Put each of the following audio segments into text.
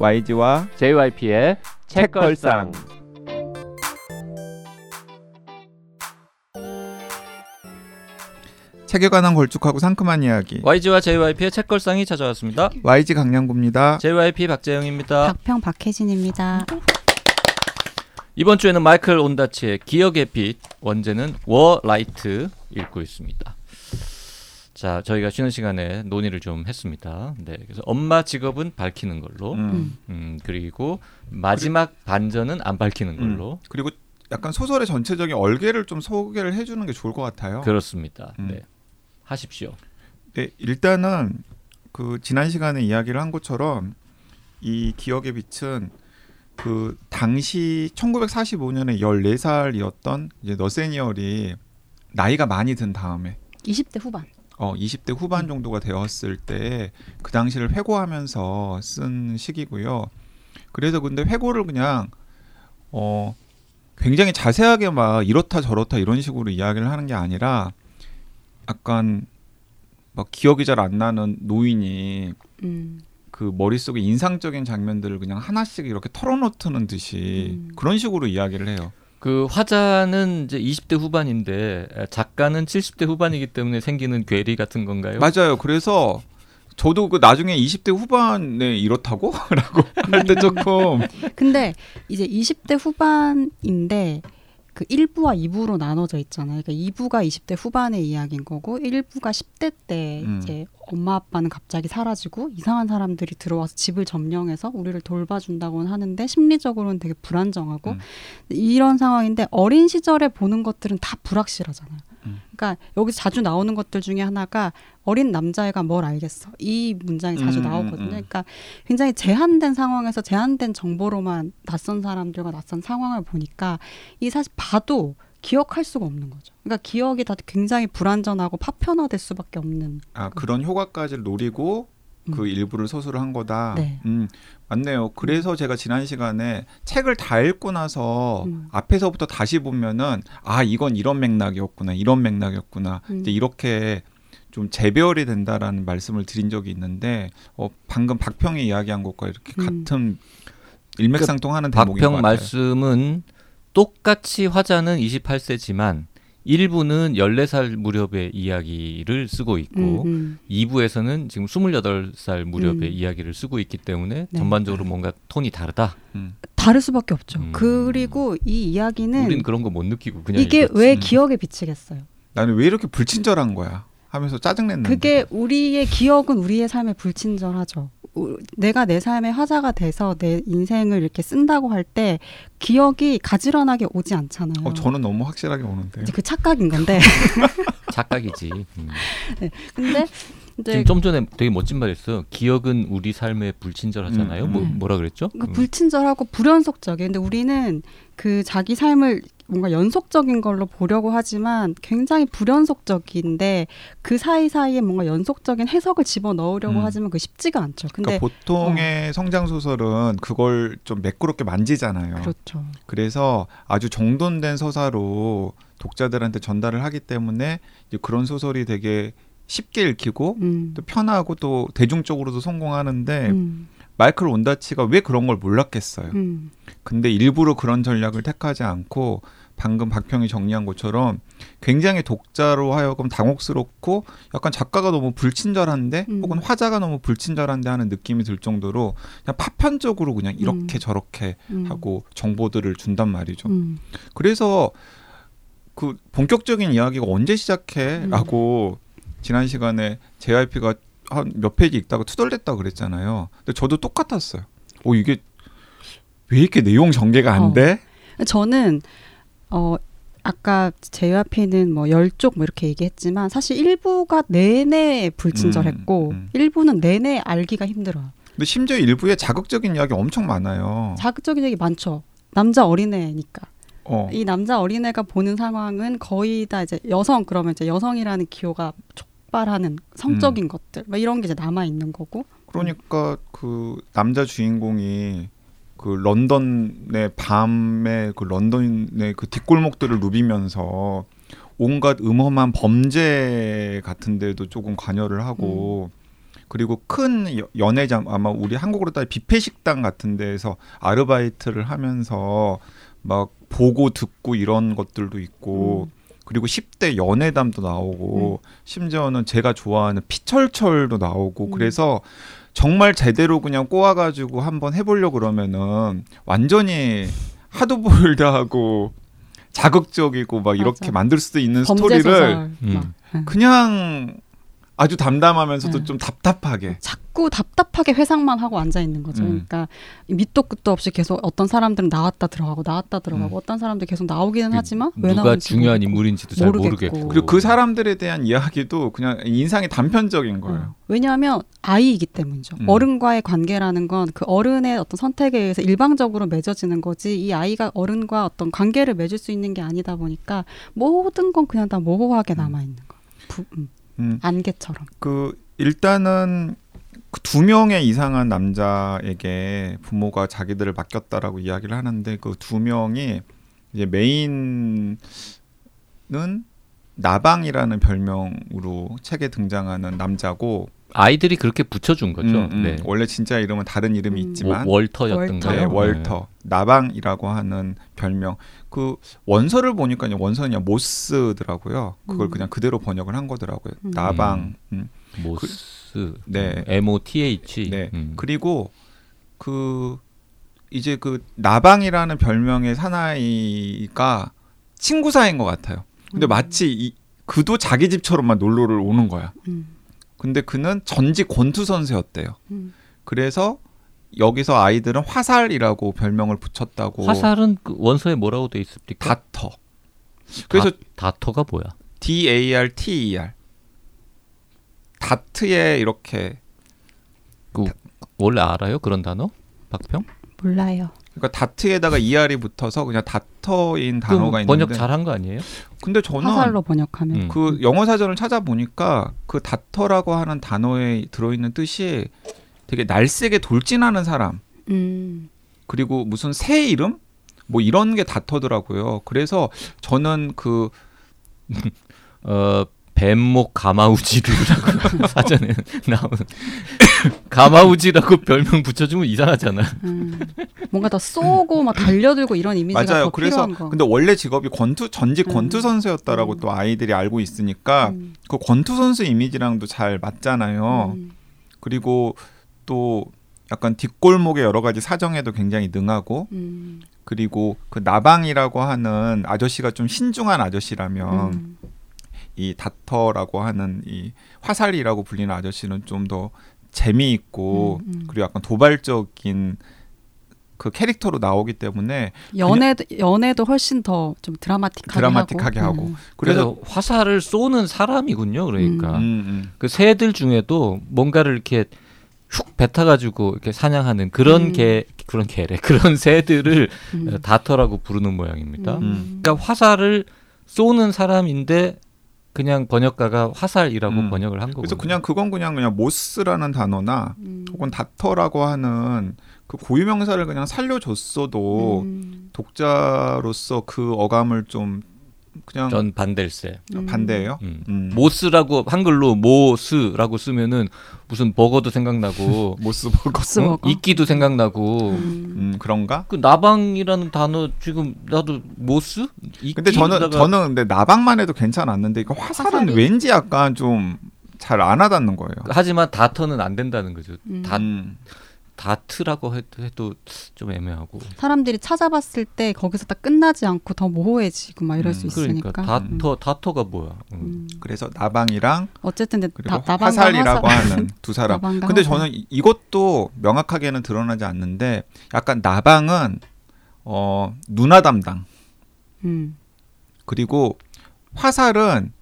YG와 JYP의 책걸상. 책에 관한 걸쭉하고 상큼한 이야기. YG와 JYP의 책걸상이 찾아왔습니다. YG 강량구입니다. JYP 박재영입니다. 박평 박혜진입니다. 이번 주에는 마이클 온다치의 기억의 빛 원제는 워라이트 읽고 있습니다. 자, 저희가 쉬는 시간에 논의를 좀 했습니다. 네, 그래서 엄마 직업은 밝히는 걸로, 음, 음. 그리고 마지막 반전은 안 밝히는 음. 걸로. 그리고 약간 소설의 전체적인 얼개를 좀 소개를 해주는 게 좋을 것 같아요. 그렇습니다. 음. 네, 하십시오. 네, 일단은 그 지난 시간에 이야기를 한 것처럼 이 기억의 빛은 그 당시 1945년에 14살이었던 이제 너세니얼이 나이가 많이 든 다음에 20대 후반. 어 20대 후반 정도가 되었을 때 그 당시를 회고하면서 쓴 시기고요. 그래서 근데 회고를 그냥 어 굉장히 자세하게 막 이렇다 저렇다 이런 식으로 이야기를 하는 게 아니라 약간 막 기억이 잘 안 나는 노인이 음. 그 머릿속에 인상적인 장면들을 그냥 하나씩 이렇게 털어놓는 듯이 음. 그런 식으로 이야기를 해요. 그 화자는 이제 20대 후반인데 작가는 70대 후반이기 때문에 생기는 괴리 같은 건가요? 맞아요. 그래서 저도 그 나중에 20대 후반에 이렇다고? 라고 할때 조금 근데 이제 20대 후반인데 그 1부와 2부로 나눠져 있잖아요. 그러니까 2부가 20대 후반의 이야기인 거고 1부가 10대 때 음. 이제 엄마 아빠는 갑자기 사라지고 이상한 사람들이 들어와서 집을 점령해서 우리를 돌봐준다고는 하는데 심리적으로는 되게 불안정하고 음. 이런 상황인데 어린 시절에 보는 것들은 다 불확실하잖아요. 음. 그러니까 여기서 자주 나오는 것들 중에 하나가 어린 남자애가 뭘 알겠어 이 문장이 자주 음, 음, 나오거든요. 음. 그러니까 굉장히 제한된 상황에서 제한된 정보로만 낯선 사람들과 낯선 상황을 보니까 이 사실 봐도 기억할 수가 없는 거죠. 그러니까 기억이 다 굉장히 불안전하고 파편화될 수밖에 없는. 아 그런 효과까지를 노리고 그 음. 일부를 소설을 한 거다. 네. 음 맞네요. 그래서 제가 지난 시간에 책을 다 읽고 나서 음. 앞에서부터 다시 보면은 아 이건 이런 맥락이었구나, 이런 맥락이었구나. 음. 이제 이렇게 좀 재배열이 된다라는 말씀을 드린 적이 있는데 어, 방금 박평이 이야기한 것과 이렇게 음. 같은 일맥상통하는 대목인 것 박평 같아요. 말씀은 똑같이 화자는 28세지만 1부는 14살 무렵의 이야기를 쓰고 있고 음, 음. 2부에서는 지금 28살 무렵의 음. 이야기를 쓰고 있기 때문에 네. 전반적으로 뭔가 톤이 다르다. 음. 다를 수밖에 없죠. 음. 그리고 이 이야기는 우리는 그런 거 못 느끼고 그냥 이게 읽었지. 왜 음. 기억에 비치겠어요? 나는 왜 이렇게 불친절한 거야? 하면서 짜증냈는데. 그게 우리의 기억은 우리의 삶에 불친절하죠. 우- 내가 내 삶의 화자가 돼서 내 인생을 이렇게 쓴다고 할 때 기억이 가지런하게 오지 않잖아요. 어, 저는 너무 확실하게 오는데. 이제 그 착각인 건데. 착각이지. 음. 근데 이제 지금 좀 전에 되게 멋진 말 했어. 기억은 우리 삶에 불친절하잖아요. 음, 뭐, 음. 뭐라 그랬죠? 그러니까 음. 불친절하고 불연속적이에요. 근데 우리는 그 자기 삶을 뭔가 연속적인 걸로 보려고 하지만 굉장히 불연속적인데 그 사이사이에 뭔가 연속적인 해석을 집어 넣으려고 음. 하지만 그게 쉽지가 않죠. 근데 그러니까 보통의 성장 소설은 그걸 좀 매끄럽게 만지잖아요. 그렇죠. 그래서 아주 정돈된 서사로 독자들한테 전달을 하기 때문에 그런 소설이 되게 쉽게 읽히고 음. 또 편하고 또 대중적으로도 성공하는데 음. 마이클 온다치가 왜 그런 걸 몰랐겠어요. 음. 근데 일부러 그런 전략을 택하지 않고 방금 박평이 정리한 것처럼 굉장히 독자로 하여금 당혹스럽고 약간 작가가 너무 불친절한데 음. 혹은 화자가 너무 불친절한데 하는 느낌이 들 정도로 그냥 파편적으로 그냥 이렇게 음. 저렇게 음. 하고 정보들을 준단 말이죠. 음. 그래서 그 본격적인 이야기가 언제 음. 시작해?라고 지난 시간에 JYP가 한 몇 페이지 읽다가 투덜댔다 그랬잖아요. 근데 저도 똑같았어요. 오 이게 왜 이렇게 내용 전개가 안 어. 돼? 저는 어 아까 JYP는 뭐 열쪽 뭐 이렇게 얘기했지만 사실 일부가 내내 불친절했고 음, 음. 일부는 내내 알기가 힘들어요. 근데 심지어 일부에 자극적인 이야기 엄청 많아요. 자극적인 얘기 많죠. 남자 어린애니까. 어. 이 남자 어린애가 보는 상황은 거의 다 이제 여성 그러면 이제 여성이라는 기호가 촉발하는 성적인 음. 것들 막 이런 게 이제 남아 있는 거고. 그러니까 그 남자 주인공이 그 런던의 밤에 그 런던의 그 뒷골목들을 누비면서 온갖 음험한 범죄 같은 데도 조금 관여를 하고 그리고 큰 여- 연회장 아마 우리 한국으로 따지면 뷔페 식당 같은 데에서 아르바이트를 하면서 막 보고 듣고 이런 것들도 있고 그리고 10대 연애담도 나오고 심지어는 제가 좋아하는 피철철도 나오고 음. 그래서 정말 제대로 그냥 꼬아가지고 한번 해보려 그러면은 완전히 하드보일드하고 자극적이고 막 이렇게 맞아. 만들 수도 있는 범죄 스토리를 소설 음. 그냥 아주 담담하면서도 네. 좀 답답하게 자꾸 답답하게 회상만 하고 앉아 있는 거죠. 음. 그러니까 밑도 끝도 없이 계속 어떤 사람들은 나왔다 들어가고 나왔다 들어가고 음. 어떤 사람들 계속 나오기는 하지만 왜 누가 중요한. 인물인지도 잘 모르겠고. 모르겠고. 그리고 그 사람들에 대한 이야기도 그냥 인상이 단편적인 거예요. 어. 왜냐하면 아이이기 때문이죠. 음. 어른과의 관계라는 건 그 어른의 어떤 선택에 의해서 일방적으로 맺어지는 거지 이 아이가 어른과 어떤 관계를 맺을 수 있는 게 아니다 보니까 모든 건 그냥 다 모호하게 남아 있는 거. 부, 음, 음, 안개처럼. 그 일단은 그두 명의 이상한 남자에게 부모가 자기들을 맡겼다라고 이야기를 하는데 그 두 명이 이제 메인은 나방이라는 별명으로 책에 등장하는 남자고 아이들이 그렇게 붙여준 거죠. 음, 음, 네. 원래 진짜 이름은 다른 이름이 음. 있지만 워- 월터였던가요? 네, 월터 나방이라고 하는 별명 그 원서를 보니까 이제 원서는 그냥 모스더라고요. 그걸 음. 그냥 그대로 번역을 한 거더라고요. 음. 나방. 음. 모스. 네. M O T H. 네. 음. 그리고 그 이제 그 나방이라는 별명의 사나이가 친구 사이인 것 같아요. 근데 음. 마치 이, 그도 자기 집처럼만 놀러를 오는 거야. 음, 근데 그는 전직 권투 선수였대요. 음. 그래서 여기서 아이들은 화살이라고 별명을 붙였다고. 화살은 그 원서에 뭐라고 돼 있습니까? 다터. 그래서 다, 다터가 뭐야? D A R T E R. 다트에 이렇게 그 원래 알아요 그런 단어? 박평? 몰라요. 그러니까 다트에다가 ER이 붙어서 그냥 다터인 단어가 그 번역 있는데 잘한 거 아니에요? 근데 저는 화살로 번역하면. 음. 그 영어 사전을 찾아보니까 그 다터라고 하는 단어에 들어있는 뜻이 되게 날쌔게 돌진하는 사람 음. 그리고 무슨 새 이름 뭐 이런 게 다터더라고요. 그래서 저는 그 어 뱀목 가마우지르라고 사전에 나오는 가마우지라고 별명 붙여주면 이상하잖아. 음. 뭔가 더 쏘고 막 달려들고 이런 이미지가 맞아요. 더 그래서 필요한 거. 근데 원래 직업이 권투 전직 음. 권투 선수였다라고 음. 또 아이들이 알고 있으니까 음. 그 권투 선수 이미지랑도 잘 맞잖아요. 음. 그리고 또 약간 뒷골목의 여러 가지 사정에도 굉장히 능하고 음. 그리고 그 나방이라고 하는 아저씨가 좀 신중한 아저씨라면 음. 이 다터라고 하는 이 화살이라고 불리는 아저씨는 좀 더 재미있고 음, 음. 그리고 약간 도발적인 그 캐릭터로 나오기 때문에 연애도 연애도 훨씬 더 좀 드라마틱하게 드라마틱하게 하고. 하고. 음. 그래서 그래서 화살을 쏘는 사람이군요. 그러니까 음, 음. 그 새들 중에도 뭔가를 이렇게 훅 뱉어가지고 이렇게 사냥하는 그런 음. 개 그런 개래 그런 새들을 음. 다터라고 부르는 모양입니다. 음. 그러니까 화살을 쏘는 사람인데 그냥 번역가가 화살이라고 음. 번역을 한 거고. 그래서 그냥 그건 그냥 그냥 moth라는 단어나 음. 혹은 darter라고 하는 그 고유 명사를 그냥 살려줬어도 음. 독자로서 그 어감을 좀 그냥 전 반댈세. 음. 반대예요. 음. 음. moth라고 한글로 모스라고 쓰면은 무슨 버거도 생각나고 모스 버거. 모스 어? 버거. 이끼도 생각나고 음. 음 그런가? 그 나방이라는 단어 지금 나도 moth? 이끼? 근데 저는 저는 근데 나방만 해도 괜찮았는데 이거 화살은 화살이- 왠지 약간 좀 잘안 와닿는 거예요. 하지만 다터는 안 된다는 거죠. 음. 다 음. 다트라고 해도, 해도 좀 애매하고. 사람들이 찾아봤을 때 거기서 딱 끝나지 않고 더 모호해지고 막 이럴 음, 수 있으니까. 그러니까 다터 다터가 뭐야? 음. 음. 그래서 나방이랑 어쨌든 그리고 다, 나방과 화살이라고 화살. 하는 두 사람. 근데 화살. 저는 이- 이것도 명확하게는 드러나지 않는데 약간 나방은 어 누나 담당 음. 그리고 화살은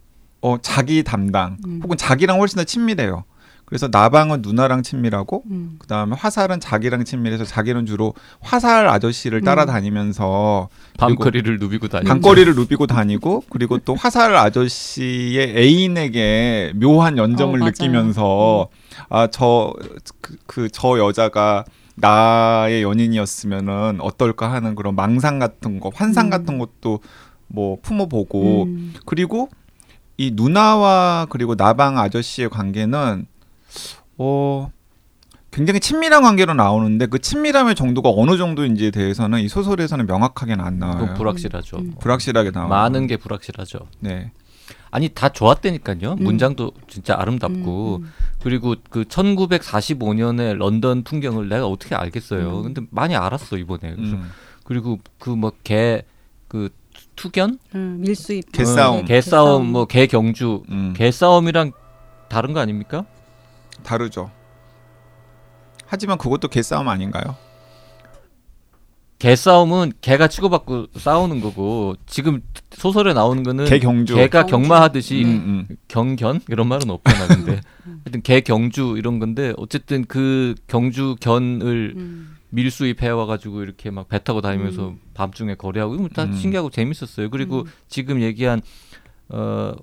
어 자기 담당 음. 혹은 자기랑 훨씬 더 친밀해요. 그래서 나방은 누나랑 친밀하고 음. 그다음에 화살은 자기랑 친밀해서 자기는 주로 화살 아저씨를 음. 따라다니면서 밤거리를 누비고 다니는. 밤거리를 누비고 다니고 그리고 또 화살 아저씨의 애인에게 묘한 연정을 어. 느끼면서 아저그 저 여자가 나의 연인이었으면은 어떨까 하는 그런 망상 같은 거 환상 음. 같은 것도 뭐 품어보고 음. 그리고 이 누나와 그리고 나방 아저씨의 관계는 어 굉장히 친밀한 관계로 나오는데 그 친밀함의 정도가 어느 정도인지에 대해서는 이 소설에서는 명확하게는 안 나와요. 불확실하죠. 음. 불확실하게 나와. 많은 게 불확실하죠. 네. 아니 다 좋았다니까요. 음. 문장도 진짜 아름답고 음, 음. 그리고 그 1945년의 런던 풍경을 내가 어떻게 알겠어요. 음. 근데 많이 알았어 이번에. 그래서 음. 그리고 그 뭐 개그 투견, 음, 밀수입 개싸움. 어, 개싸움, 뭐 개경주, 음. 개싸움이랑 다른 거 아닙니까? 다르죠. 하지만 그것도 개싸움 아닌가요? 개싸움은 개가 치고받고 싸우는 거고 지금 소설에 나오는 거는 개경주. 개가 경주. 경마하듯이 음, 음. 경견 이런 말은 없잖아 근데 하여튼 개경주 이런 건데 어쨌든 그 경주 견을 음. 밀수입해 와가지고 이렇게 막 배 타고 다니면서 음. 밤중에 거래하고 이건 다 음. 신기하고 재밌었어요. 그리고 음. 지금 얘기한 어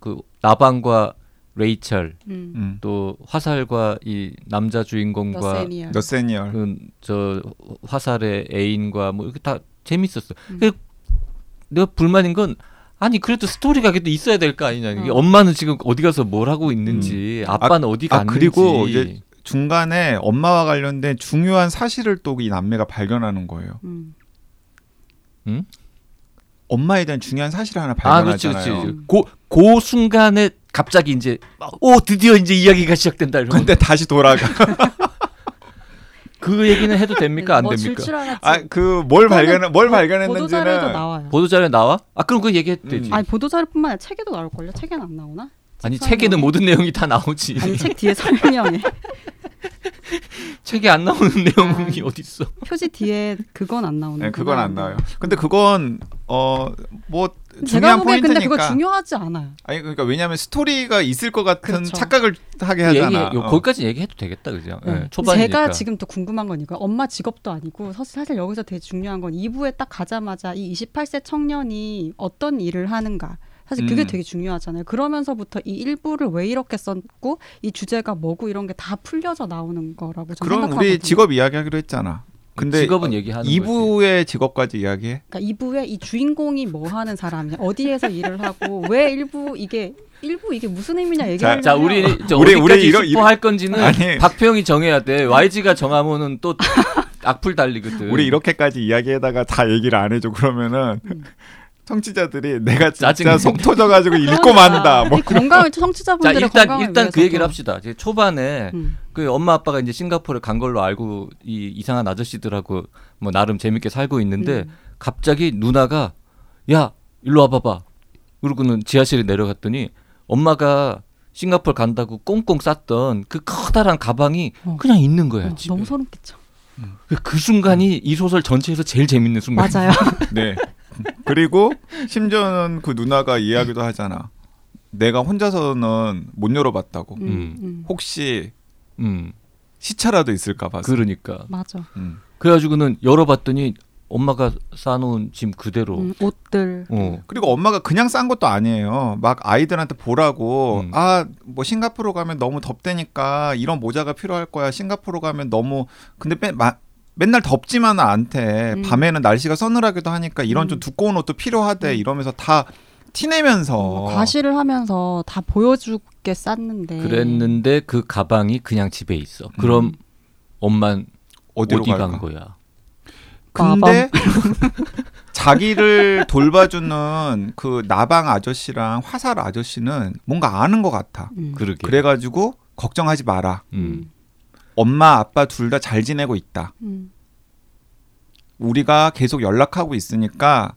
그 나방과 레이첼 음. 음. 또 화살과 이 남자 주인공과 너세니얼. 너세니얼. 그저 화살의 애인과 뭐 이렇게 다 재밌었어. 음. 그 내가 불만인 건 아니 그래도 스토리가 그래도 있어야 될 거 아니냐. 이게 어. 엄마는 지금 어디 가서 뭘 하고 있는지 아빠는 어디 아, 갔는지. 그리고 이제 중간에 엄마와 관련된 중요한 사실을 또 이 남매가 발견하는 거예요. 음. 엄마에 대한 중요한 사실을 하나 아 발견하잖아요. 그렇지. 고, 그 순간에 갑자기 이제 오 드디어 이제 이야기가 시작된다 이러면 근데 다시 돌아가. 그 얘기는 해도 됩니까 안 뭐 됩니까? 줄줄 알았지. 아그 뭘 발견 뭘 발견했는지는 나와요. 보도자료에 나와? 아 그럼 그 얘기해도 음. 되지. 아니 보도자료뿐만 아니라 책에도 나올 걸요. 책에는 안 나오나? 아니 책 책에는? 모든 내용이 다 나오지. 아니 책 뒤에 설명에 책에 안 나오는 내용이 아. 어디 있어? 표지 뒤에 그건 안 나오는. 네, 그건 안 나와요. 근데 그건 어뭐 제가 중요한 보기엔 근데 그거 포인트니까. 중요하지 않아요. 아니 그러니까 왜냐하면 스토리가 있을 것 같은 그렇죠. 착각을 하게 얘기 하잖아. 요 어. 거기까지 얘기해도 되겠다 그죠? 예, 네. 초반이니까. 제가 지금 또 궁금한 건 이거 엄마 직업도 아니고 사실, 사실 여기서 되게 중요한 건 2부에 딱 가자마자 이 28세 청년이 어떤 일을 하는가 사실 그게 음. 되게 중요하잖아요. 그러면서부터 이 1부를 왜 이렇게 썼고 이 주제가 뭐고 이런 게 다 풀려져 나오는 거라고 저는 그럼 생각하거든요. 우리 직업 이야기하기로 했잖아. 근데 직업은 얘기하는 거지. 2부의 직업까지 이야기해. 그러니까 2부에 이 주인공이 뭐 하는 사람이냐 어디에서 일을 하고 왜 1부 이게 1부 이게 무슨 의미냐 얘기하려면 자 우리 저 우리- 어디까지 우리 이러- 스포할 건지는 아니. 박평이 정해야 돼. YG가 정하면은 또 악플 달리거든. 우리 이렇게까지 이야기하다가 다 얘기를 안 해줘 그러면은 청취자들이 내가 진짜 짜증내. 속 터져가지고 읽고 만다. 뭐이 건강을 자 청취자분들의 일단 건강을 일단 그 위해서도. 얘기를 합시다. 이제 초반에 음. 그 엄마 아빠가 이제 싱가포르에 간 걸로 알고 이 이상한 아저씨들하고 뭐 나름 재밌게 살고 있는데 음. 갑자기 누나가 야 일로 와봐봐. 그러고는 지하실에 내려갔더니 엄마가 싱가포르 간다고 꽁꽁 쌌던 그 커다란 가방이 어. 그냥 있는 거야 어. 너무 소름 끼쳐. 그- 그 순간이 이 소설 전체에서 제일 재밌는 순간. 맞아요. 네. 그리고 심지어는 그 누나가 이야기도 하잖아. 내가 혼자서는 못 열어봤다고. 음, 음. 음. 혹시 음. 시차라도 있을까 봐서. 그러니까. 맞아. 음. 그래가지고는 열어봤더니 엄마가 싸놓은 짐 그대로. 음, 옷들. 어. 그리고 엄마가 그냥 싼 것도 아니에요. 막 아이들한테 보라고 음. 아뭐 싱가포르 가면 너무 덥다니까 이런 모자가 필요할 거야. 싱가포르 가면 너무 근데 맨, 마, 맨날 덥지만은 않대. 음. 밤에는 날씨가 서늘하기도 하니까 이런 좀 음. 두꺼운 옷도 필요하대. 음. 이러면서 다 티내면서 뭐 과시를 하면서 다 보여주게 쌌는데. 그랬는데 그 가방이 그냥 집에 있어. 그럼 음. 엄만 어디로 어디? 간 거야? 근데 자기를 돌봐주는 그 나방 아저씨랑 화살 아저씨는 뭔가 아는 것 같아. 음. 그러게. 그래가지고 걱정하지 마라. 음. 엄마 아빠 둘 다 잘 지내고 있다. 음. 우리가 계속 연락하고 있으니까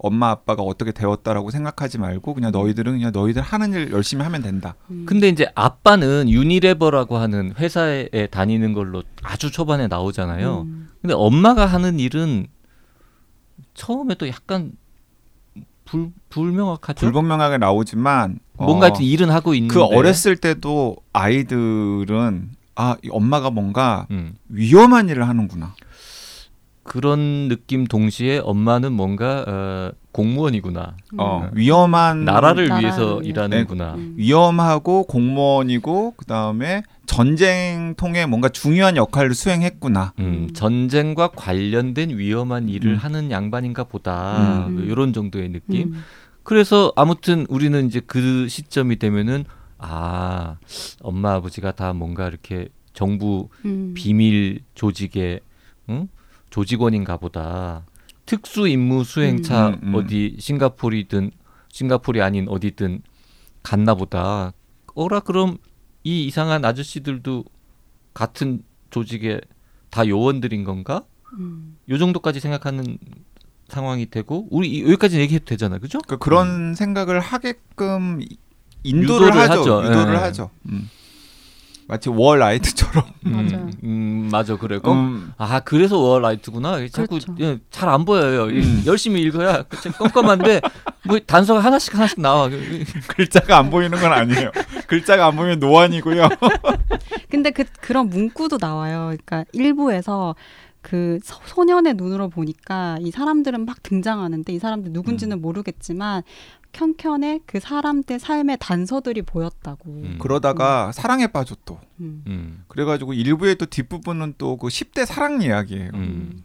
엄마 아빠가 어떻게 되었다라고 생각하지 말고 그냥 너희들은 그냥 너희들 하는 일 열심히 하면 된다. 음. 근데 이제 아빠는 유니레버라고 하는 회사에 다니는 걸로 아주 초반에 나오잖아요. 음. 근데 엄마가 하는 일은 처음에도 약간 불 불명확하죠. 불분명하게 나오지만 뭔가 어, 일은 하고 있는데 그 어렸을 때도 아이들은 아, 이 엄마가 뭔가 음. 위험한 일을 하는구나. 그런 느낌 동시에 엄마는 뭔가 어, 공무원이구나. 어, 음. 위험한 나라를 나라를 위해서 위해서. 일하는구나. 음. 위험하고 공무원이고 그다음에 전쟁통에 뭔가 중요한 역할을 수행했구나. 음, 음. 전쟁과 관련된 위험한 일을 음. 하는 양반인가 보다. 음. 이런 정도의 느낌. 음. 그래서 아무튼 우리는 이제 그 시점이 되면은 아 엄마 아버지가 다 뭔가 이렇게 정부 음. 비밀 조직의 응? 조직원인가 보다. 특수 임무 수행차 음, 음. 어디 싱가포르이든 싱가포르이 아닌 어디든 갔나 보다. 어라 그럼 이 이상한 아저씨들도 같은 조직의 다 요원들인 건가? 음. 요 정도까지 생각하는 상황이 되고 우리 이- 여기까지 얘기해도 되잖아, 그죠? 그 그런 생각을 하게끔 이- 인도를 유도를 하죠. 하죠. 유도를 예. 하죠. 음. 마치 워라이트처럼. 맞아요. 음, 음, 맞아 그래고 음, 아 그래서 워라이트구나. 자꾸 그렇죠. 잘안 보여요. 음. 열심히 읽어야 그책 껌껌한데 뭐 단서가 하나씩 하나씩 나와. 글자가 안 보이는 건 아니에요. 글자가 안 보이면 노안이고요. 근데 그 그런 문구도 나와요. 그러니까 일부에서 그 소- 소년의 눈으로 보니까 이 사람들은 막 등장하는데 이 사람들 누군지는 모르겠지만 켠켠에 그 사람들 삶의 단서들이 보였다고. 음. 그러다가 사랑에 빠져 또. 음. 음, 그래가지고 일부의 또 뒷부분은 또 그 10대 사랑 이야기예요. 음.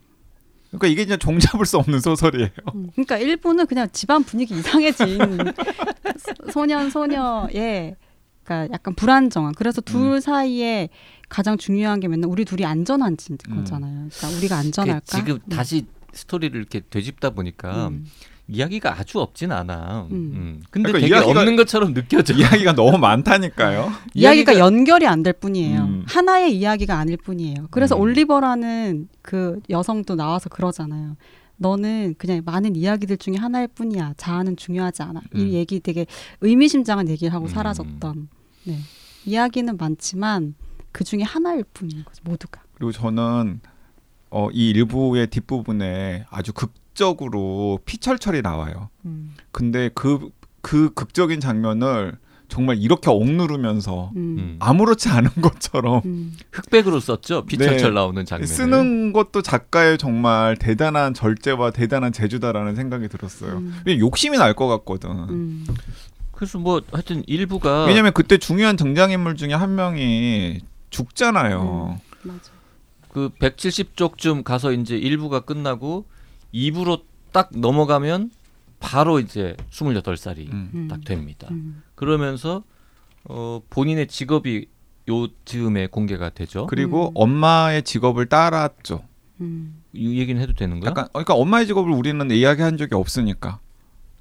그러니까 이게 진짜 종잡을 수 없는 소설이에요. 음. 그러니까 일부는 그냥 집안 분위기 이상해진 소- 소년 소녀의 그러니까 약간 불안정한. 그래서 둘 사이에 가장 중요한 게 맨날 우리 둘이 안전한지 음. 거잖아요. 그러니까 우리가 그 안전할까? 지금 음. 다시 스토리를 이렇게 되짚다 보니까 음. 이야기가 아주 없진 않아. 음. 음. 근데 그러니까 되게 이야기가- 없는 것처럼 느껴져. 이야기가 너무 많다니까요. 이야기가 연결이 안 될 뿐이에요. 음. 하나의 이야기가 아닐 뿐이에요. 그래서 음. 올리버라는 그 여성도 나와서 그러잖아요. 너는 그냥 많은 이야기들 중에 하나일 뿐이야. 자아는 중요하지 않아. 음. 이 얘기 되게 의미심장한 얘기를 하고 음. 사라졌던. 네. 이야기는 많지만 그 중에 하나일 뿐인 거죠. 모두가. 그리고 저는 어, 이 일부의 뒷부분에 아주 극적으로 피철철이 나와요. 음. 근데 그, 그 극적인 장면을 정말 이렇게 억누르면서 음. 음. 아무렇지 않은 것처럼 음. 흑백으로 썼죠. 피철철 네. 나오는 장면. 쓰는 것도 작가의 정말 대단한 절제와 대단한 재주다라는 생각이 들었어요. 음. 욕심이 날 것 같거든. 음. 그래서 뭐 하여튼 일부가 왜냐면 그때 중요한 등장인물 중에 한 명이 죽잖아요. 맞아. 그 170쪽쯤 가서 이제 1부가 끝나고 2부로 딱 넘어가면 바로 이제 28살이 음. 음. 딱 됩니다. 음. 그러면서 어 본인의 직업이 요 즈음에 공개가 되죠. 그리고 음. 엄마의 직업을 따랐죠. 음. 이 얘기는 해도 되는 거야? 약간 그러니까 엄마의 직업을 우리는 이야기한 적이 없으니까.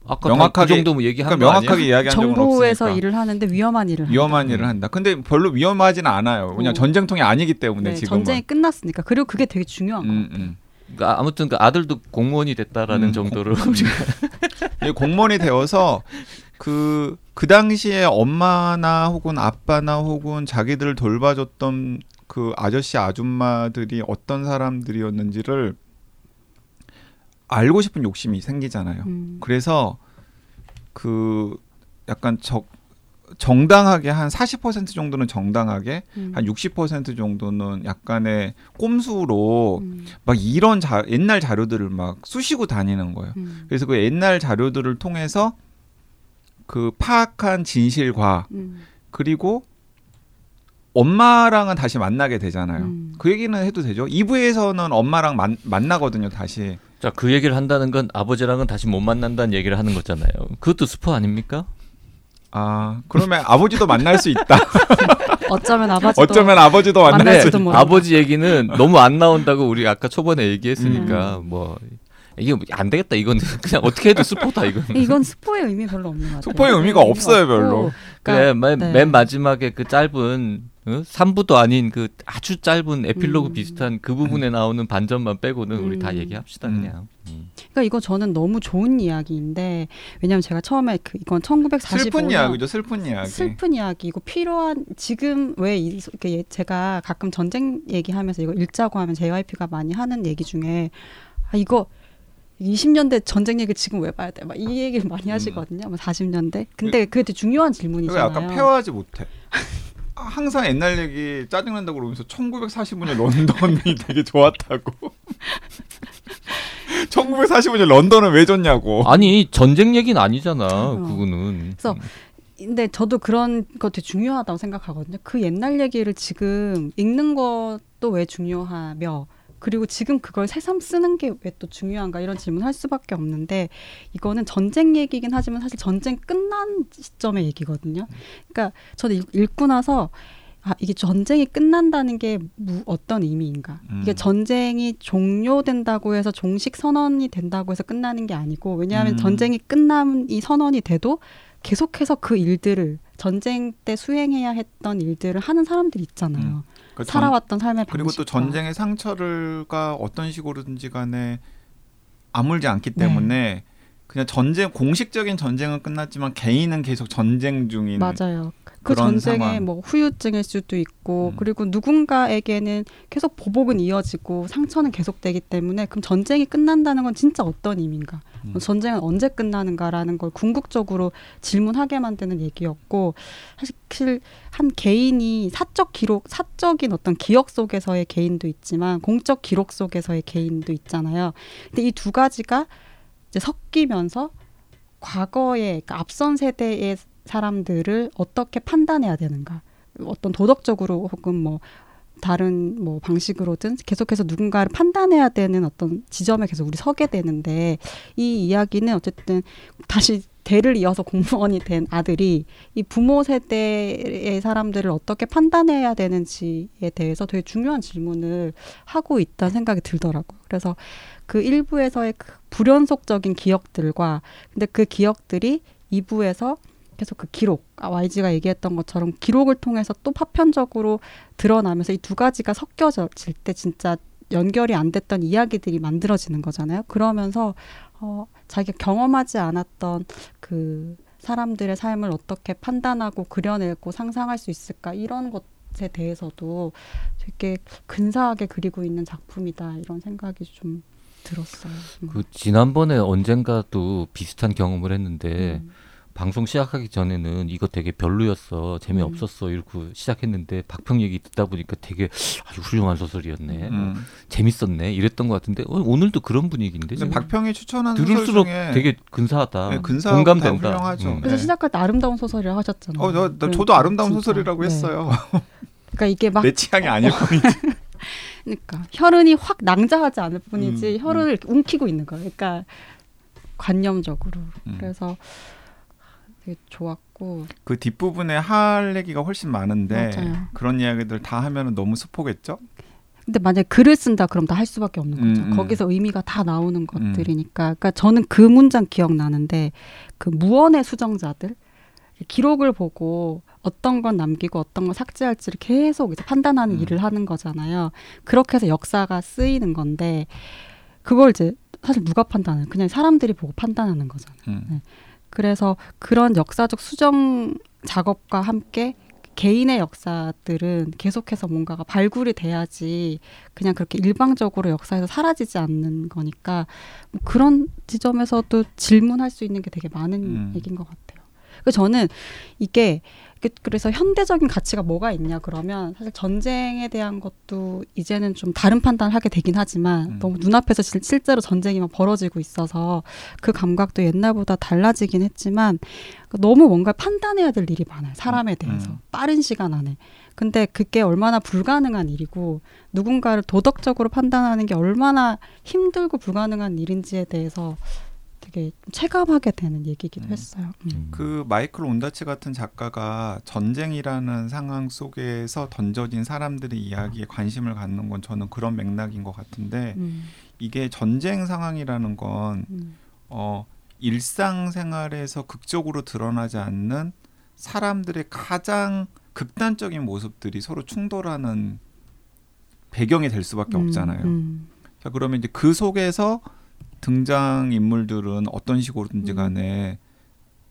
아까 명확하게- 그 정도면 얘기한 그러니까 거 명확하게? 이야기한 적은 정부에서. 일을 하는데 위험한 일을 위험한 한다. 일을 한다. 근데 별로 위험하지는 않아요. 그냥 어. 전쟁통이 아니기 때문에 네, 지금은. 전쟁이 끝났으니까. 그리고 그게 되게 중요한 거. 음, 음. 그러니까 아무튼 그 아들도 공무원이 됐다라는 음, 정도로 이게 공무원이 되어서 그, 그 당시에 엄마나 혹은 아빠나 혹은 자기들을 돌봐줬던 그 아저씨 아줌마들이 어떤 사람들이었는지를 알고 싶은 욕심이 생기잖아요. 음. 그래서 그 약간 적 정당하게 한40% 정도는 정당하게 음. 한60% 정도는 약간의 꼼수로 음. 막 이런 자, 옛날 자료들을 막 쑤시고 다니는 거예요. 음. 그래서 그 옛날 자료들을 통해서 그 파악한 진실과 음. 그리고 엄마랑은 다시 만나게 되잖아요. 음. 그 얘기는 해도 되죠. 2부에서는 엄마랑 만, 만나거든요, 다시. 자 그 얘기를 한다는 건 아버지랑은 다시 못 만난다는 얘기를 하는 거잖아요. 그것도 스포 아닙니까? 아, 그러면 아버지도 만날 수 있다. 어쩌면 아버지도 어쩌면 아버지도 만날 수 있다. 아버지 얘기는 너무 안 나온다고 우리 아까 초반에 얘기했으니까 뭐 이게 안 되겠다 이건 그냥 어떻게 해도 스포다 이건. 이건 스포의 의미 별로 없는 것 같아요. 스포의 의미가 없어요, 별로. 그래 맨, 네. 맨 마지막에 그 짧은 어? 3부도 아닌 그 아주 짧은 에필로그 음. 비슷한 그 부분에 나오는 반전만 빼고는 우리 다 음. 얘기합시다 음. 그냥. 음. 그러니까 이거 저는 너무 좋은 이야기인데 왜냐면 제가 처음에 그 이건 1945년 슬픈 이야기죠, 슬픈 이야기. 슬픈 이야기고 필요한 지금 왜 이- 이렇게 예- 제가 가끔 전쟁 얘기하면서 이거 읽자고 하면 JYP가 많이 하는 얘기 중에 아 이거 20년대 전쟁 얘기 지금 왜 봐야 돼? 막 이 얘기를 많이 하시거든요. 뭐 40년대. 근데 그게 되게 중요한 질문이잖아요. 약간 페어하지 못해. 항상 옛날 얘기 짜증난다고 그러면서 1945년 런던이 되게 좋았다고. 1945년 런던은 왜 좋냐고. 아니 전쟁 얘기는 아니잖아 그거는. 그래서 근데 저도 그런 거 되게 중요하다고 생각하거든요. 그 옛날 얘기를 지금 읽는 것도 왜 중요하며 그리고 지금 그걸 새삼 쓰는 게 왜 또 중요한가 이런 질문 할 수밖에 없는데 이거는 전쟁 얘기긴 하지만 사실 전쟁 끝난 시점의 얘기거든요. 그러니까 저는 읽- 읽고 나서 아 이게 전쟁이 끝난다는 게 무, 어떤 의미인가? 이게 음. 전쟁이 종료된다고 해서 종식 선언이 된다고 해서 끝나는 게 아니고 왜냐하면 음. 전쟁이 끝난 이 선언이 돼도 계속해서 그 일들을 전쟁 때 수행해야 했던 일들을 하는 사람들이 있잖아요. 그러니까 전- 살아왔던 삶의 방식. 그리고 또 전쟁의 상처를가 어떤 식으로든지 간에 아물지 않기 네. 때문에 그냥 전쟁 공식적인 전쟁은 끝났지만 개인은 계속 전쟁 중인 맞아요. 그 전쟁에 상황. 뭐 후유증일 수도 있고 음. 그리고 누군가에게는 계속 보복은 이어지고 상처는 계속되기 때문에 그럼 전쟁이 끝난다는 건 진짜 어떤 의미인가? 음. 전쟁은 언제 끝나는가라는 걸 궁극적으로 질문하게 만드는 얘기였고 사실 한 개인이 사적 기록, 사적인 어떤 기억 속에서의 개인도 있지만 공적 기록 속에서의 개인도 있잖아요. 근데 이 두 가지가 이제 섞이면서 과거에 그러니까 앞선 세대의 사람들을 어떻게 판단해야 되는가? 어떤 도덕적으로 혹은 뭐 다른 뭐 방식으로든 계속해서 누군가를 판단해야 되는 어떤 지점에 계속 우리 서게 되는데 이 이야기는 어쨌든 다시 대를 이어서 공무원이 된 아들이 이 부모 세대의 사람들을 어떻게 판단해야 되는지에 대해서 되게 중요한 질문을 하고 있다는 생각이 들더라고요. 그래서 그 일부에서의 그 불연속적인 기억들과 근데 그 기억들이 2부에서 계속 그 기록, 아, YG가 얘기했던 것처럼 기록을 통해서 또 파편적으로 드러나면서 이 두 가지가 섞여질 때 진짜 연결이 안 됐던 이야기들이 만들어지는 거잖아요. 그러면서 어, 자기가 경험하지 않았던 그 사람들의 삶을 어떻게 판단하고 그려내고 상상할 수 있을까 이런 것에 대해서도 되게 근사하게 그리고 있는 작품이다 이런 생각이 좀 들었어요. 음. 그 지난번에 언젠가도 비슷한 경험을 했는데 음. 방송 시작하기 전에는 이거 되게 별로였어 재미없었어 이렇게 시작했는데 박평 얘기 듣다 보니까 되게 아주 훌륭한 소설이었네 음. 재밌었네 이랬던 것 같은데 어, 오늘도 그런 분위기인데 박평이 추천한 소설 들을수록 중에 되게 근사하다 네, 공감된다 다 훌륭하죠. 음. 그래서 네. 시작할 때 아름다운 소설이라고 하셨잖아요. 어, 저, 나, 그, 저도 아름다운 진짜. 소설이라고 네. 했어요. 그러니까 이게 막 내 취향이 아닐 뿐이지. 그러니까 혈흔이 확 낭자하지 않을 뿐이지 음, 혈흔을 이렇게 움키고 있는 거예요. 그러니까 관념적으로. 음. 그래서 되게 좋았고 그 뒷부분에 할 얘기가 훨씬 많은데 맞아요. 그런 이야기들 다 하면은 너무 스포겠죠? 근데 만약에 글을 쓴다 그럼 다 할 수밖에 없는 거죠. 음, 음. 거기서 의미가 다 나오는 것들이니까. 그러니까 저는 그 문장 기억나는데 그 무언의 수정자들 기록을 보고 어떤 건 남기고 어떤 건 삭제할지를 계속 이제 판단하는 음. 일을 하는 거잖아요. 그렇게 해서 역사가 쓰이는 건데 그걸 이제 사실 누가 판단해? 그냥 사람들이 보고 판단하는 거잖아요. 음. 그래서 그런 역사적 수정 작업과 함께 개인의 역사들은 계속해서 뭔가가 발굴이 돼야지 그냥 그렇게 일방적으로 역사에서 사라지지 않는 거니까 뭐 그런 지점에서도 질문할 수 있는 게 되게 많은 음. 얘기인 것 같아요. 그래서 저는 이게 그- 그래서 현대적인 가치가 뭐가 있냐 그러면 사실 전쟁에 대한 것도 이제는 좀 다른 판단을 하게 되긴 하지만 음. 너무 눈앞에서 실- 실제로 전쟁이 막 벌어지고 있어서 그 감각도 옛날보다 달라지긴 했지만 너무 뭔가 판단해야 될 일이 많아요 사람에 대해서 음. 빠른 시간 안에 근데 그게 얼마나 불가능한 일이고 누군가를 도덕적으로 판단하는 게 얼마나 힘들고 불가능한 일인지에 대해서 되게 체감하게 되는 얘기기도 음. 했어요. 음. 음. 그 마이클 온다치 같은 작가가 전쟁이라는 상황 속에서 던져진 사람들의 이야기에 관심을 갖는 건 저는 그런 맥락인 것 같은데 음, 이게 전쟁 상황이라는 건 음, 어, 일상생활에서 극적으로 드러나지 않는 사람들의 가장 극단적인 모습들이 서로 충돌하는 배경이 될 수밖에 음, 없잖아요. 음, 자 그러면 이제 그 속에서 등장 인물들은 어떤 식으로든지 음. 간에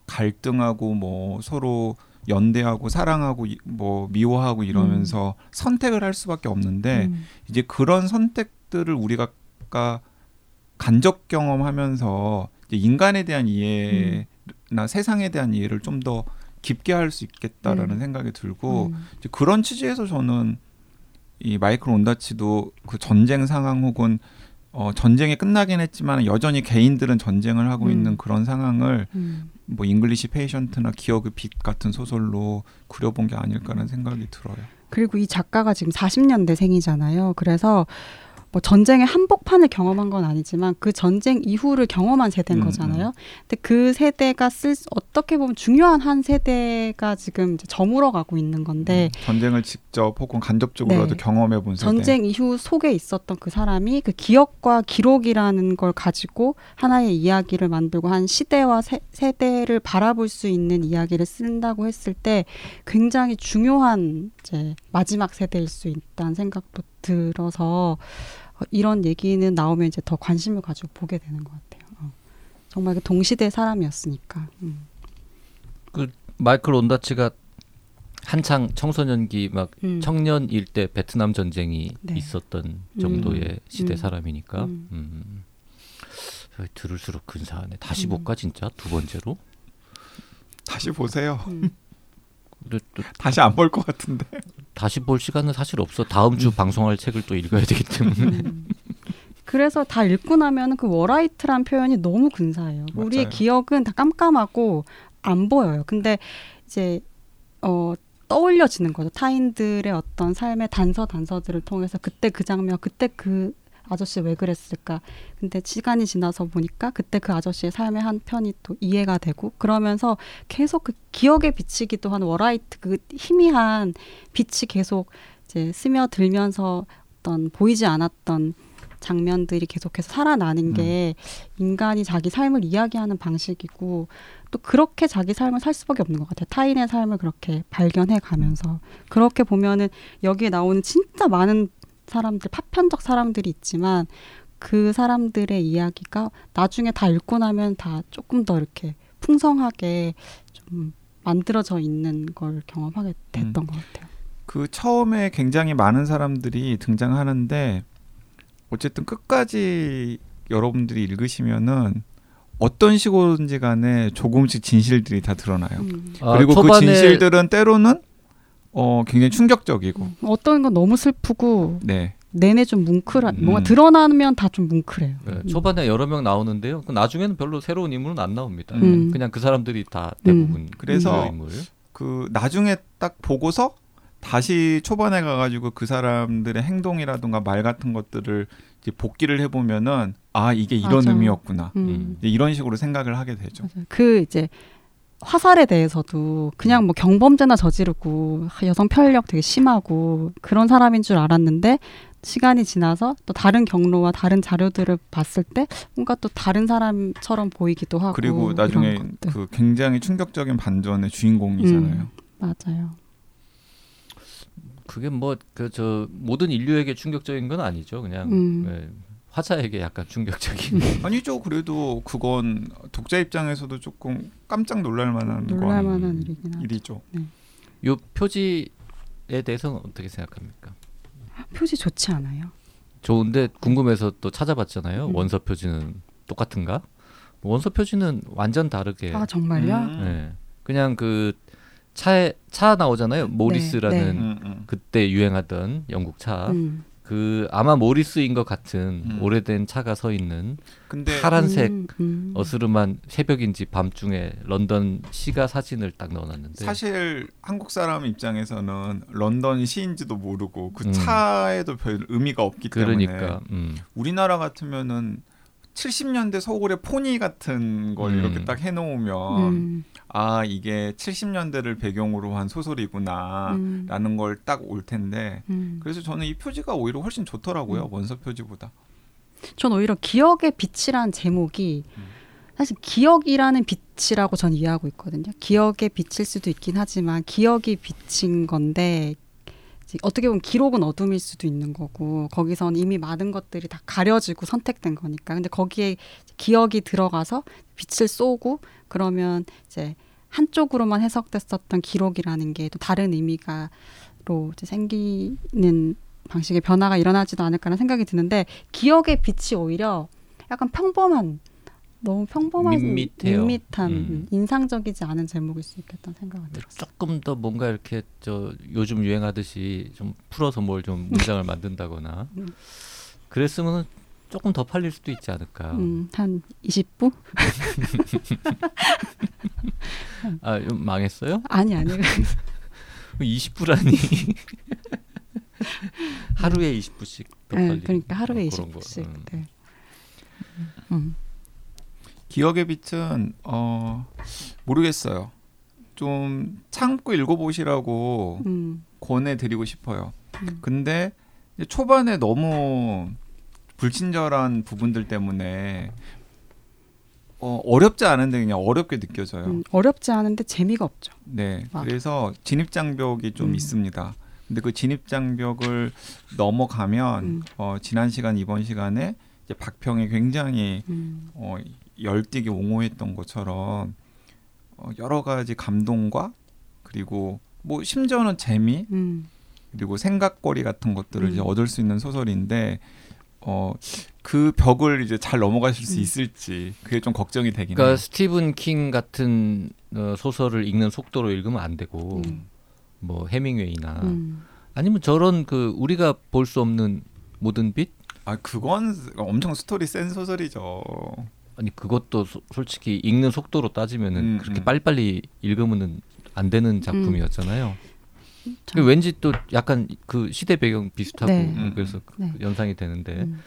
갈등하고 뭐 서로 연대하고 사랑하고 이- 뭐 미워하고 이러면서 선택을 할 수밖에 없는데 음, 이제 그런 선택들을 우리가 가 간접 경험하면서 인간에 대한 이해나 세상에 대한 이해를 좀 더 깊게 할 수 있겠다라는 음. 생각이 들고 음, 그런 취지에서 저는 이 마이클 온다치도 그 전쟁 상황 혹은 어 전쟁이 끝나긴 했지만 여전히 개인들은 전쟁을 하고 음. 있는 그런 상황을 음. 뭐 잉글리시 페이션트나 기억의 빛 같은 소설로 그려본 게 아닐까라는 생각이 들어요. 그리고 이 작가가 지금 40년대생이잖아요. 그래서 뭐 전쟁의 한복판을 경험한 건 아니지만 그 전쟁 이후를 경험한 세대인 음, 거잖아요. 근데 그 세대가 쓸 수- 어떻게 보면 중요한 한 세대가 지금 이제 저물어 가고 있는 건데 전쟁을 직접 혹은 간접적으로라도 네. 경험해 본 세대. 전쟁 이후 속에 있었던 그 사람이 그 기억과 기록이라는 걸 가지고 하나의 이야기를 만들고 한 시대와 세, 세대를 바라볼 수 있는 이야기를 쓴다고 했을 때 굉장히 중요한 이제 마지막 세대일 수 있다는 생각도 들어서 어, 이런 얘기는 나오면 이제 더 관심을 가지고 보게 되는 것 같아요. 어. 정말 그 동시대 사람이었으니까. 음. 마이클 온다치가 한창 청소년기 막 음. 청년일 때 베트남 전쟁이 네. 있었던 정도의 시대 음. 사람이니까 음. 음. 음. 들을수록 근사하네. 다시 음. 볼까 진짜 두 번째로? 다시 보세요. 음. 다시 안 볼 것 같은데. 다시 볼 시간은 사실 없어. 다음 주 방송할 책을 또 읽어야 되기 때문에. 음. 그래서 다 읽고 나면 그 워라이트란 표현이 너무 근사해요. 우리의 맞아요. 기억은 다 깜깜하고 안 보여요. 근데 이제 어 떠올려지는 거죠. 타인들의 어떤 삶의 단서 단서들을 통해서 그때 그 장면, 그때 그 아저씨 왜 그랬을까. 근데 시간이 지나서 보니까 그때 그 아저씨의 삶의 한 편이 또 이해가 되고 그러면서 계속 그 기억에 비치기도 한 워라이트 그 희미한 빛이 계속 이제 스며들면서 어떤 보이지 않았던 장면들이 계속해서 살아나는 게 인간이 자기 삶을 이야기하는 방식이고 또 그렇게 자기 삶을 살 수밖에 없는 것 같아요. 타인의 삶을 그렇게 발견해 가면서 그렇게 보면은 여기에 나오는 진짜 많은 사람들 파편적 사람들이 있지만 그 사람들의 이야기가 나중에 다 읽고 나면 다 조금 더 이렇게 풍성하게 좀 만들어져 있는 걸 경험하게 됐던 것 같아요. 그 처음에 굉장히 많은 사람들이 등장하는데 어쨌든 끝까지 여러분들이 읽으시면은 어떤 식으로든지 간에 조금씩 진실들이 다 드러나요. 음. 아, 그리고 그 초반에 진실들은 때로는 어 굉장히 충격적이고 어떤 건 너무 슬프고 네. 내내 좀 뭉클한 음. 뭔가 드러나면 다 좀 뭉클해요. 네, 음. 초반에 여러 명 나오는데요. 그 나중에는 별로 새로운 인물은 안 나옵니다. 음. 그냥 그 사람들이 다 대부분 그래서 주요 인물. 그 나중에 딱 보고서 다시 초반에 가가지고 그 사람들의 행동이라든가 말 같은 것들을 이제 복기를 해보면은 아 이게 이런 맞아. 의미였구나 음. 이런 식으로 생각을 하게 되죠. 맞아요. 그 이제 화살에 대해서도 그냥 뭐 경범죄나 저지르고 여성 편력 되게 심하고 그런 사람인 줄 알았는데 시간이 지나서 또 다른 경로와 다른 자료들을 봤을 때 뭔가 또 다른 사람처럼 보이기도 하고 그리고 나중에. 그 굉장히 충격적인 반전의 주인공이잖아요. 음. 맞아요. 그게 뭐 그 저 모든 인류에게 충격적인 건 아니죠. 그냥 음. 네, 화자에게 약간 충격적인. 아니죠. 그래도 그건 독자 입장에서도 조금 깜짝 놀랄 만한 건 놀랄만한 일이긴 하죠. 일이죠. 요 표지에 대해서는 어떻게 생각합니까? 표지 좋지 않아요? 좋은데 궁금해서 또 찾아봤잖아요. 음. 원서 표지는 똑같은가? 원서 표지는 완전 다르게. 아 정말요? 음. 네. 그냥 그 차에 차 나오잖아요. 모리스라는 네. 음, 음. 그때 유행하던 영국 차. 음. 그 아마 모리스인 것 같은 음. 오래된 차가 서 있는 근데 파란색 음, 음. 어스름한 새벽인지 밤중에 런던 시가 사진을 딱 넣어놨는데 사실 한국 사람 입장에서는 런던 시인지도 모르고 그 음. 차에도 별 의미가 없기 때문에 그러니까 음. 우리나라 같으면은 70년대 서울의 포니 같은 걸 음. 이렇게 딱 해놓으면 음. 아 이게 70년대를 배경으로 한 소설이구나 음. 라는 걸딱 올 텐데 음. 그래서 저는 이 표지가 오히려 훨씬 좋더라고요 원서 표지보다 전 오히려 기억의 빛이란 제목이 음. 사실 기억이라는 빛이라고 전 이해하고 있거든요. 기억의 빛일 수도 있긴 하지만 기억이 빛인 건데 어떻게 보면 기록은 어둠일 수도 있는 거고 거기선 이미 많은 것들이 다 가려지고 선택된 거니까. 근데 거기에 기억이 들어가서 빛을 쏘고 그러면 이제 한쪽으로만 해석됐었던 기록이라는 게 또 다른 의미가로 이제 생기는 방식의 변화가 일어나지도 않을까라는 생각이 드는데 기억의 빛이 오히려 약간 평범한 너무 평범한 밋밋해요. 밋밋한 음. 인상적이지 않은 제목일 수 있겠다는 생각이 들었어요. 조금 더 뭔가 이렇게 저 요즘 유행하듯이 좀 풀어서 뭘 좀 문장을 만든다거나 음. 그랬으면 조금 더 팔릴 수도 있지 않을까. 음, 한 20부? 아, 좀 망했어요? 아니 아니. 20부라니. 하루에 20부씩 떡갈비. 그러니까 하루에 어, 그런 거. 20분씩. 음. 네. 음. 기억의 빛은 어 모르겠어요. 좀 참고 읽어보시라고 음. 권해드리고 싶어요. 음. 근데 초반에 너무 불친절한 부분들 때문에 어, 어렵지 않은데 그냥 어렵게 느껴져요. 음, 어렵지 않은데 재미가 없죠. 네, 맞아. 그래서 진입 장벽이 좀 음. 있습니다. 근데 그 진입 장벽을 넘어가면 음. 어, 지난 시간 이번 시간에 이제 박평이 굉장히 음. 어, 열띠게 옹호했던 것처럼 어, 여러 가지 감동과 그리고 뭐 심지어는 재미 음. 그리고 생각거리 같은 것들을 음. 이제 얻을 수 있는 소설인데 어, 그 벽을 이제 잘 넘어가실 수 음. 있을지 그게 좀 걱정이 되긴 그러니까 해요. 스티븐 킹 같은 어, 소설을 읽는 속도로 읽으면 안 되고 음. 뭐 해밍웨이나 음. 아니면 저런 그 우리가 볼 수 없는 모든 빛 아 그건 엄청 스토리 센 소설이죠. 아니 그것도 소- 솔직히 읽는 속도로 따지면은 음, 그렇게 음. 빨리빨리 읽으면은 안 되는 작품이었잖아요. 참. 왠지 또 약간 그 시대 배경 비슷하고 네. 음. 그래서 네. 연상이 되는데 음.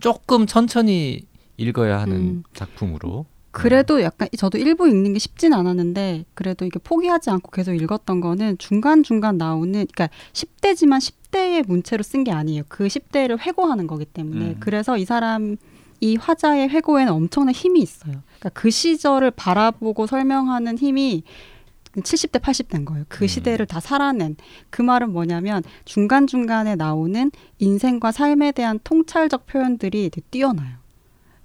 조금 천천히 읽어야 하는 음. 작품으로 그래도 약간 저도 일부 읽는 게 쉽진 않았는데 그래도 이게 포기하지 않고 계속 읽었던 거는 중간 중간 나오는 그러니까 10대지만 10대의 문체로 쓴 게 아니에요. 그 10대를 회고하는 거기 때문에 음. 그래서 이 사람 이 화자의 회고에는 엄청난 힘이 있어요. 그러니까 그 시절을 바라보고 설명하는 힘이 70대, 80대인 거예요. 그 음. 시대를 다 살아낸. 그 말은 뭐냐면 중간중간에 나오는 인생과 삶에 대한 통찰적 표현들이 뛰어나요.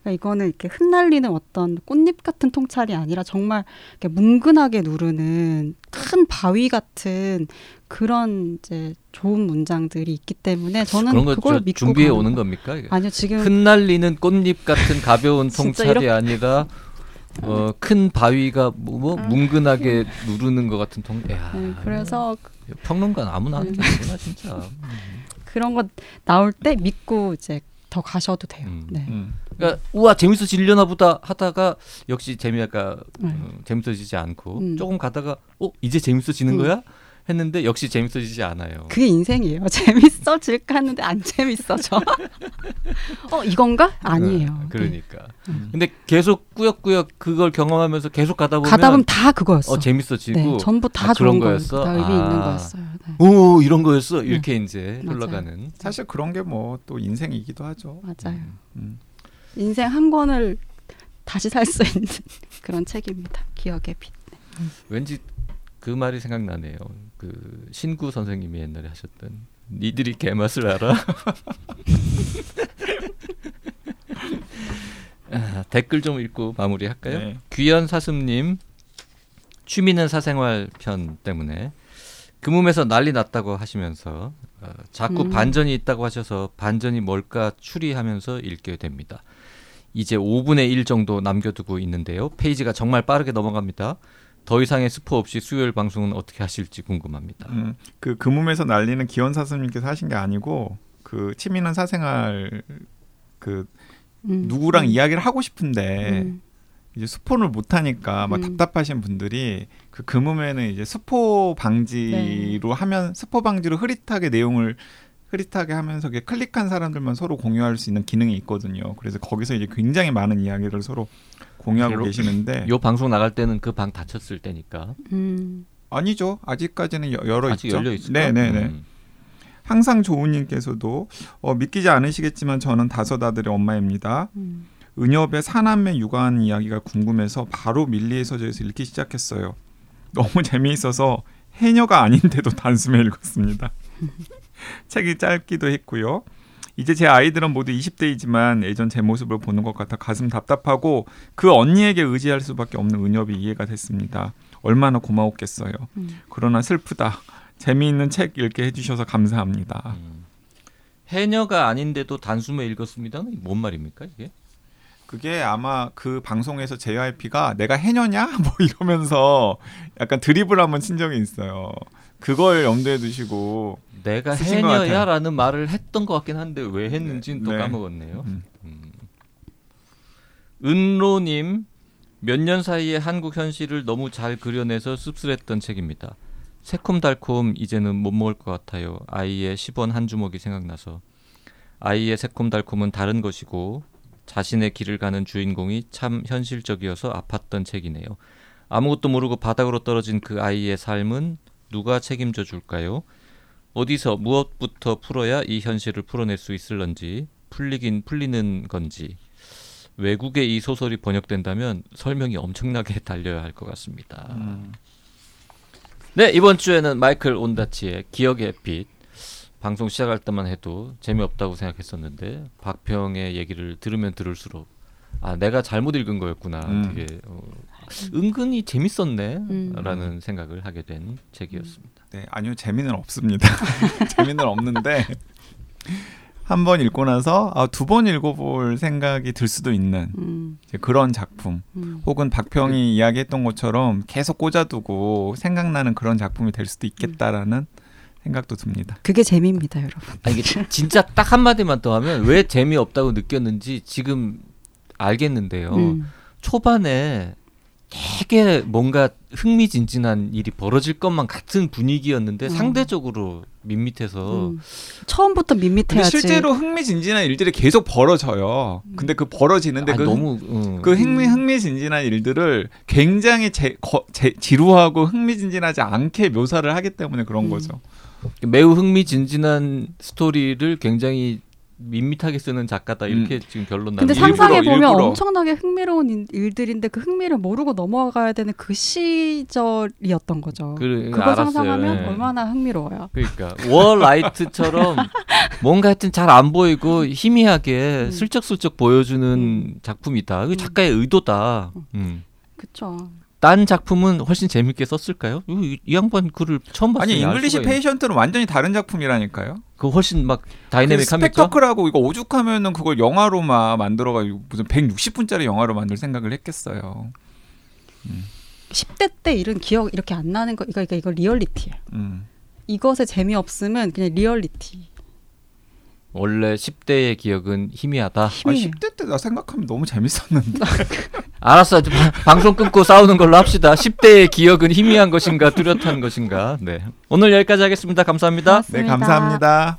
그러니까 이거는 이렇게 흩날리는 어떤 꽃잎 같은 통찰이 아니라 정말 이렇게 뭉근하게 누르는 큰 바위 같은 그런 이제 좋은 문장들이 있기 때문에 저는 그런 거 그걸 저- 믿고 준비해 오는 거- 겁니까? 이게? 아니요 지금 흩날리는 꽃잎 같은 가벼운 통찰이 이렇게- 아니라 어, 큰 바위가 뭐, 뭐 음. 뭉근하게 누르는 것 같은 통. 야, 네, 그래서 평론가 아무나 하는 게 음. 아니구나 진짜. 그런 거 나올 때 믿고 이제 더 가셔도 돼요. 음. 네. 음. 그러니까 우와 재밌어지려나 보다 하다가 역시 재미가 네. 어, 재밌어지지 않고 음. 조금 가다가 어 이제 재밌어지는 음. 거야 했는데 역시 재밌어지지 않아요. 그게 인생이에요. 재밌어질까 했는데 안 재밌어져. 어 이건가? 아니에요. 어, 그러니까. 음. 근데 계속 꾸역꾸역 그걸 경험하면서 계속 가다 네. 보면 가다 보면 다 그거였어. 어 재밌어지고 네, 전부 다 아, 그런 거였어. 다 의미 있는 아. 거였어요. 네. 오 이런 거였어 이렇게 이제 맞아요. 흘러가는. 사실 그런 게 뭐 또 인생이기도 하죠. 맞아요. 음. 인생 한 권을 다시 살 수 있는 그런 책입니다. 기억의 빛. 왠지 그 말이 생각나네요. 그 신구 선생님이 옛날에 하셨던 니들이 개맛을 알아. 아, 댓글 좀 읽고 마무리할까요? 네. 귀연 사슴님 취미는 사생활 편 때문에 금음에서 난리 났다고 하시면서 어, 자꾸 음. 반전이 있다고 하셔서 반전이 뭘까 추리하면서 읽게 됩니다. 이제 5분의 1 정도 남겨두고 있는데요. 페이지가 정말 빠르게 넘어갑니다. 더 이상의 스포 없이 수요일 방송은 어떻게 하실지 궁금합니다. 음, 그 금음에서 날리는 기원 사슴님께서 하신 게 아니고 그 취미는 사생활 그 음. 누구랑 음. 이야기를 하고 싶은데 음. 이제 스포를 못 하니까 막 음. 답답하신 분들이 그 금음에는 이제 스포 방지로 하면 스포 방지로 흐릿하게 내용을 흐릿하게 하면서 클릭한 사람들만 서로 공유할 수 있는 기능이 있거든요. 그래서 거기서 이제 굉장히 많은 이야기를 서로 공유하고 별로- 계시는데 요 방송 나갈 때는 그 방 닫혔을 때니까 음. 아니죠. 아직까지는 여- 열어 아직 있죠. 열려 있을까? 네네 네. 음. 항상 좋은님께서도 어, 믿기지 않으시겠지만 저는 다섯 아들의 엄마입니다. 음. 은엽의 사남매 육아하는 이야기가 궁금해서 바로 밀리의 서재에서 읽기 시작했어요. 너무 재미있어서 해녀가 아닌데도 단숨에 읽었습니다. 책이 짧기도 했고요. 이제 제 아이들은 모두 20대이지만 예전 제 모습을 보는 것 같아 가슴 답답하고 그 언니에게 의지할 수밖에 없는 은엽이 이해가 됐습니다. 얼마나 고마웠겠어요. 음. 그러나 슬프다. 재미있는 책 읽게 해주셔서 감사합니다. 음. 해녀가 아닌데도 단숨에 읽었습니다는 뭔 말입니까 이게? 그게 아마 그 방송에서 JYP가 내가 해녀냐 뭐 이러면서 약간 드립을 한번 친 적이 있어요. 그걸 염두에 두시고 내가. 해녀야라는 말을 했던 것 같긴 한데 왜 했는지는 또 네. 까먹었네요. 음. 음. 은로님 몇 년 사이에 한국 현실을 너무 잘 그려내서 씁쓸했던 책입니다. 새콤달콤 이제는 못 먹을 것 같아요. 아이의 10원 한 주먹이 생각나서 아이의 새콤달콤은 다른 것이고 자신의 길을 가는 주인공이 참 현실적이어서 아팠던 책이네요. 아무것도 모르고 바닥으로 떨어진 그 아이의 삶은 누가 책임져 줄까요? 어디서 무엇부터 풀어야 이 현실을 풀어낼 수 있을런지 풀리긴 풀리는 건지 외국에 이 소설이 번역된다면 설명이 엄청나게 달려야 할 것 같습니다. 음. 네 이번 주에는 마이클 온다치의 기억의 빛 방송 시작할 때만 해도 재미없다고 생각했었는데 박평의 얘기를 들으면 들을수록 아 내가 잘못 읽은 거였구나 음. 되게 어, 은근히 재밌었네라는 음. 생각을 하게 된 책이었습니다. 네, 아니요 재미는 없습니다. 재미는 없는데 한 번 읽고 나서 아, 두 번 읽어볼 생각이 들 수도 있는 음, 이제 그런 작품. 음. 혹은 박평이 이야기했던 것처럼 계속 꽂아두고 생각나는 그런 작품이 될 수도 있겠다라는 생각도 듭니다. 그게 재미입니다, 여러분. 아, 이게 진짜 딱 한마디만 더 하면 왜 재미없다고 느꼈는지 지금 알겠는데요. 음. 초반에 되게 뭔가 흥미진진한 일이 벌어질 것만 같은 분위기였는데 음. 상대적으로 밋밋해서 음. 처음부터 밋밋해야지. 실제로 흥미진진한 일들이 계속 벌어져요. 근데 그 벌어지는데 아, 그, 너무 음. 그 흥미 흥미진진한 일들을 굉장히 제, 거, 제, 지루하고 흥미진진하지 않게 묘사를 하기 때문에 그런 음. 거죠. 매우 흥미진진한 스토리를 굉장히 밋밋하게 쓰는 작가다 이렇게 지금 결론 근데 나는 일부러, 상상해 보면 일부러. 엄청나게 흥미로운 일- 일들인데 그 흥미를 모르고 넘어가야 되는 그 시절이었던 거죠. 그, 그거 알았어요. 상상하면 예. 얼마나 흥미로워요. 그러니까 월라이트처럼 뭔가 하여튼 잘 안 보이고 희미하게 음. 슬쩍슬쩍 보여주는 작품이다. 그 음. 작가의 의도다. 음. 그쵸. 딴 작품은 훨씬 재밌게 썼을까요? 이, 이 양반 글을 처음 봤어요. 아니 잉글리시 페이션트는 완전히 다른 작품이라니까요. 그 훨씬 막그 다이내믹합니까? 스펙터클하고 이거 오죽하면은 그걸 영화로만 만들어가지고 무슨 160분짜리 영화로 만들 생각을 했겠어요. 10대 때 이런 기억 이렇게 안 나는 거 이거 이거, 이거 리얼리티예요. 음. 이것에 재미없으면 그냥 리얼리티. 원래 10대의 기억은 희미하다. 아, 희미 10대 때 나 생각하면 너무 재밌었는데. 알았어. 방송 끊고 싸우는 걸로 합시다. 10대의 기억은 희미한 것인가 뚜렷한 것인가. 네. 오늘 여기까지 하겠습니다. 감사합니다. 네, 감사합니다.